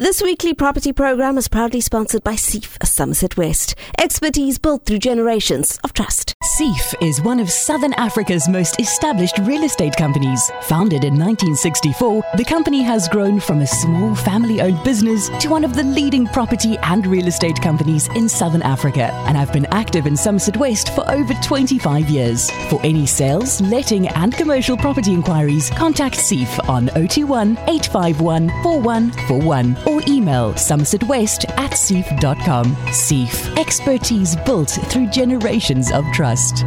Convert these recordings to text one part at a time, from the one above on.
This weekly property program is proudly sponsored by Seeff, Somerset West. Expertise built through generations of trust. Seeff is one of Southern Africa's most established real estate companies. Founded in 1964, the company has grown from a small family owned business to one of the leading property and real estate companies in Southern Africa and I've been active in Somerset West for over 25 years. For any sales, letting, and commercial property inquiries, contact Seeff on 021 851 4141 or email somersetwest at seeff.com. Seeff, expertise built through generations of trust.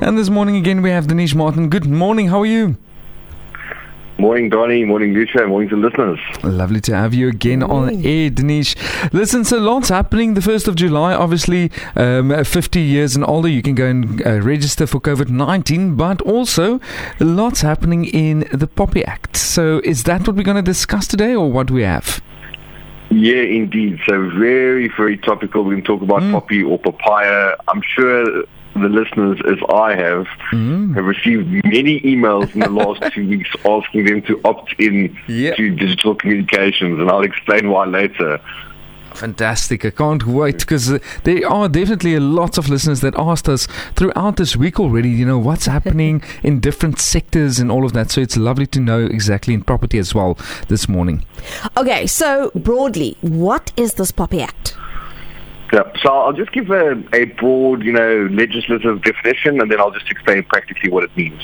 And this morning again we have Denise Martin. Good morning, how are you? Morning, Donny. Morning, Lucia. Morning to listeners. Lovely to have you again on air, Denise. Listen, so lots happening. The 1st of July, obviously, um, 50 years and older, you can go and uh, register for COVID 19, but also lots happening in the POPI Act. So, is that what we're going to discuss today, or what do we have? Yeah, indeed. So very, very topical. We can talk about mm. POPI or POPIA. I'm sure the listeners, as I have, mm. have received many emails in the last two weeks asking them to opt in yep. to digital communications, and I'll explain why later. Fantastic. I can't wait because uh, there are definitely a lot of listeners that asked us throughout this week already, you know, what's happening in different sectors and all of that. So it's lovely to know exactly in property as well this morning. Okay, so broadly, what is this POPI Act? Yeah, so I'll just give a, a broad, you know, legislative definition and then I'll just explain practically what it means.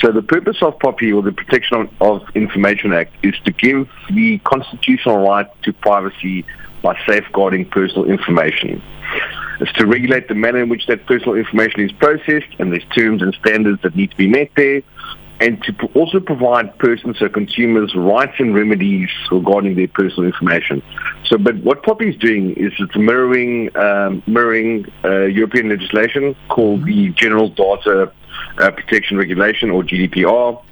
So the purpose of POPI, or the Protection of Information Act, is to give the constitutional right to privacy by safeguarding personal information. It's to regulate the manner in which that personal information is processed, and there's terms and standards that need to be met there, and to also provide persons or consumers rights and remedies regarding their personal information. So, but what POPI is doing is it's mirroring um, mirroring uh, European legislation called the General Data uh, Protection Regulation or GDPR.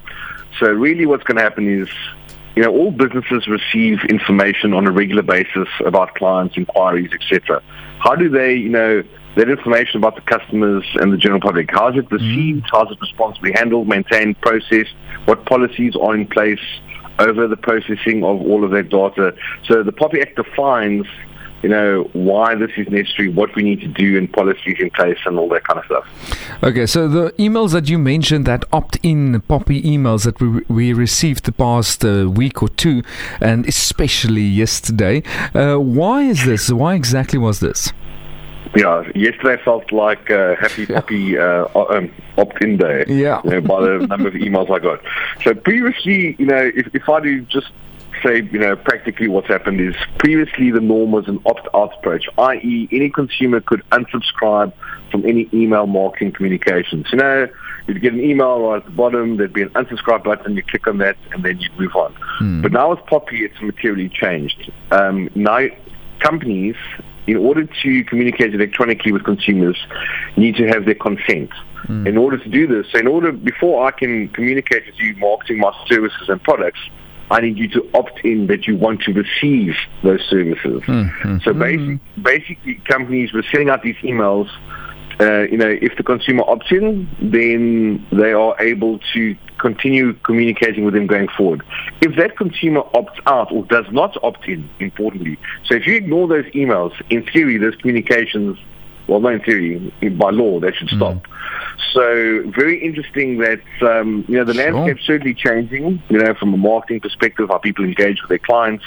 So, really, what's going to happen is you know, all businesses receive information on a regular basis about clients, inquiries, etc. How do they, you know, that information about the customers and the general public, how is it received, mm-hmm. how is it responsibly handled, maintained, processed, what policies are in place over the processing of all of that data. So the POPI Act defines you know, why this is necessary, what we need to do, and policies in place, and all that kind of stuff. Okay, so the emails that you mentioned, that opt-in POPI emails that we we received the past uh, week or two, and especially yesterday, uh, why is this? Why exactly was this? Yeah, yesterday felt like a happy puppy uh, um, opt-in day. Yeah, you know, by the number of emails I got. So previously, you know, if, if I do just say, you know, practically what's happened is previously the norm was an opt-out approach, i.e., any consumer could unsubscribe from any email marketing communications. You know, you'd get an email right at the bottom, there'd be an unsubscribe button, you click on that, and then you'd move on. Hmm. But now with POPI, it's materially changed. Um, now, companies, in order to communicate electronically with consumers, need to have their consent. Mm. In order to do this, so in order before I can communicate with you marketing my services and products, I need you to opt in that you want to receive those services. Mm-hmm. So basic, basically, companies were sending out these emails. Uh, you know, if the consumer opts in, then they are able to continue communicating with them going forward. If that consumer opts out or does not opt in, importantly, so if you ignore those emails, in theory, those communications, well, not in theory, by law, they should stop. Mm. So very interesting that um, you know the sure. landscape's certainly changing. You know, from a marketing perspective, how people engage with their clients.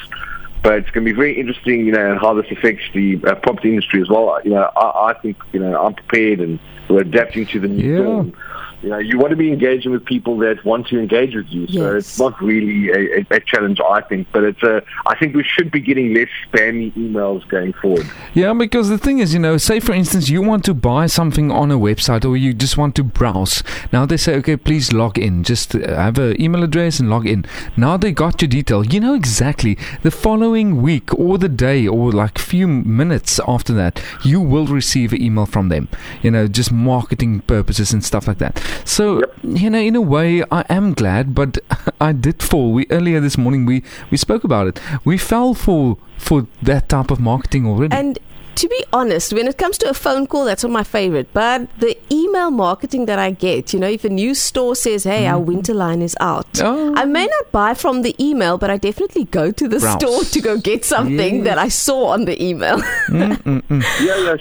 But it's going to be very interesting, you know, how this affects the uh, property industry as well. You know, I, I think you know I'm prepared and we're adapting to the new yeah. norm you know, you want to be engaging with people that want to engage with you. So yes. it's not really a, a, a, challenge, I think, but it's a. I think we should be getting less spammy emails going forward. Yeah, because the thing is, you know, say for instance, you want to buy something on a website or you just want to browse. Now they say, okay, please log in. Just uh, have an email address and log in. Now they got your detail. You know exactly the following week or the day or like few minutes after that, you will receive an email from them. You know, just marketing purposes and stuff like that. So yep. you know, in a way, I am glad, but I did fall. We earlier this morning we we spoke about it. We fell for for that type of marketing already. And to be honest, when it comes to a phone call, that's not my favorite. But the email marketing that I get, you know, if a new store says, "Hey, our mm. winter line is out," Oh. I may not buy from the email, but I definitely go to the Browse. store to go get something Yes. that I saw on the email. Mm, mm, yeah, yeah.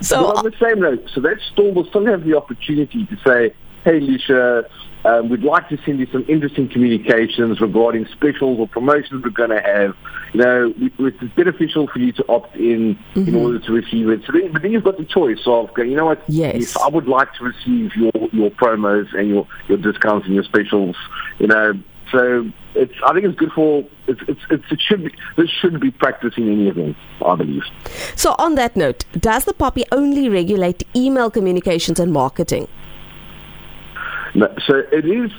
so but on the same note, so that store will still have the opportunity to say, hey, Lucia, um, we'd like to send you some interesting communications regarding specials or promotions we're going to have. You know, it's beneficial for you to opt in in order to receive it. So then, but then you've got the choice of, going, you know what, Yes. I would like to receive your, your promos and your, your discounts and your specials, you know. So it's, I think it's good for, it's, it's, it's, it should be, this should be practiced in any event, I believe. So, on that note, does the POPI only regulate email communications and marketing? So it is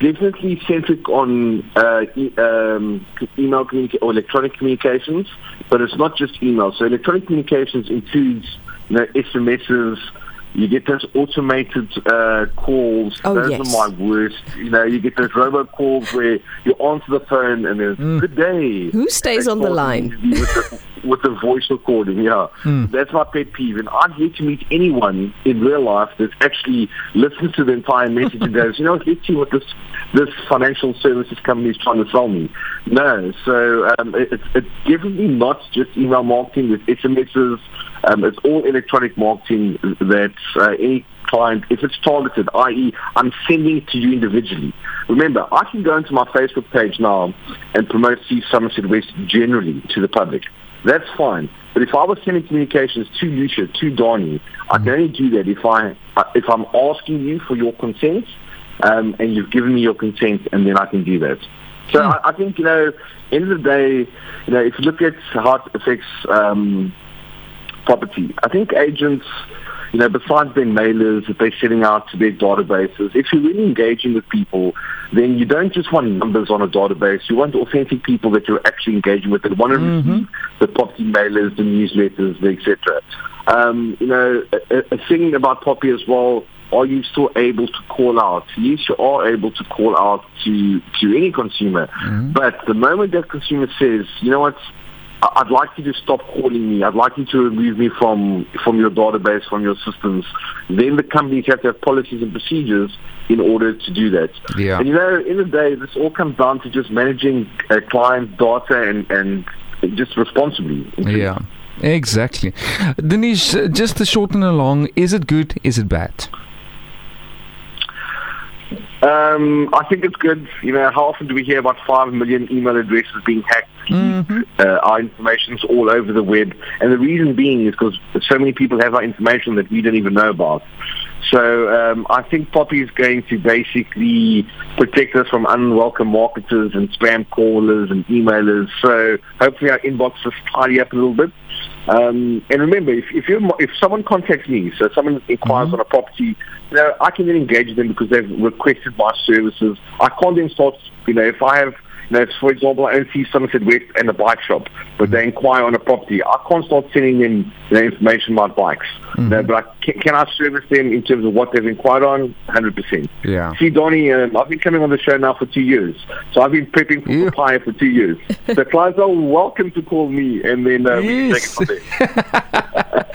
definitely centric on uh, e- um, email communica- or electronic communications, but it's not just email. So electronic communications includes you know, SMSs. You get those automated uh, calls. Oh, those yes. are my worst. You know, you get those robot calls where you answer the phone and there's good day. Who stays on the line? With the, voice recording, yeah. That's my pet peeve. And I've yet to meet anyone in real life that actually listens to the entire message and goes, you know, let's see what this this financial services company is trying to sell me. No, so um, it, it's, it's definitely not just email marketing with SMSs. Um, it's all electronic marketing that uh, any client, if it's targeted, i.e., I'm sending it to you individually. Remember, I can go into my Facebook page now and promote Seeff Somerset West generally to the public. That's fine. But if I was sending communications to Lucia, to Donnie, I can only do that if I if I'm asking you for your consent, um, and you've given me your consent, and then I can do that. So I, I think you know, end of the day, you know, if you look at how it affects um, property. I think agents, you know, besides their mailers that they're sending out to their databases, if you're really engaging with people, then you don't just want numbers on a database. You want authentic people that you're actually engaging with that want to receive the property mailers, the newsletters, the etc. Um, you know, a, a thing about POPI as well. Are you still able to call out? Yes, you are able to call out to to any consumer, but the moment that consumer says, you know what, I'd like you to stop calling me. I'd like you to remove me from from your database, from your systems. Then the companies have to have policies and procedures in order to do that. Yeah. And you know, in the day, this all comes down to just managing uh, client data and and just responsibly. Yeah, exactly. Denise, just to shorten along, is it good? Is it bad? Um, I think it's good. You know, how often do we hear about five million email addresses being hacked? Uh, our information's all over the web, and the reason being is because so many people have our information that we don't even know about. So um, I think POPI is going to basically protect us from unwelcome marketers and spam callers and emailers. So hopefully our inbox is tidy up a little bit. Um, and remember, if if, if someone contacts me, so someone inquires on a property, you know, I can then engage them because they've requested my services. I can't then start, you know, if I have, if, for example, I only see Somerset West and a bike shop, but they inquire on a property, I can't start sending them know, information about bikes. You know, but I, can, can I service them in terms of what they've inquired on? 100%. Yeah. See, Donnie, um, I've been coming on the show now for two years. So I've been prepping for Yeah. POPIA for two years. so clients are welcome to call me and then uh, we can take it from there.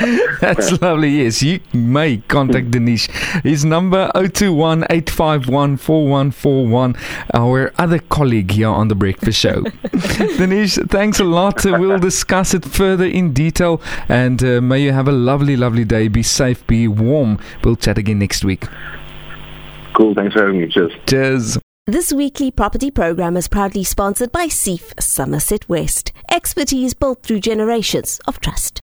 That's lovely. Yes, you may contact Denise. His number 021 851 4141. Our other colleague here on the Breakfast Show. Denise, thanks a lot. Uh, We'll discuss it further in detail. And uh, may you have a lovely, lovely day. Be safe, be warm. We'll chat again next week. Cool. Thanks for having me. Cheers. Cheers. This weekly property program is proudly sponsored by Seeff Somerset West. Expertise built through generations of trust.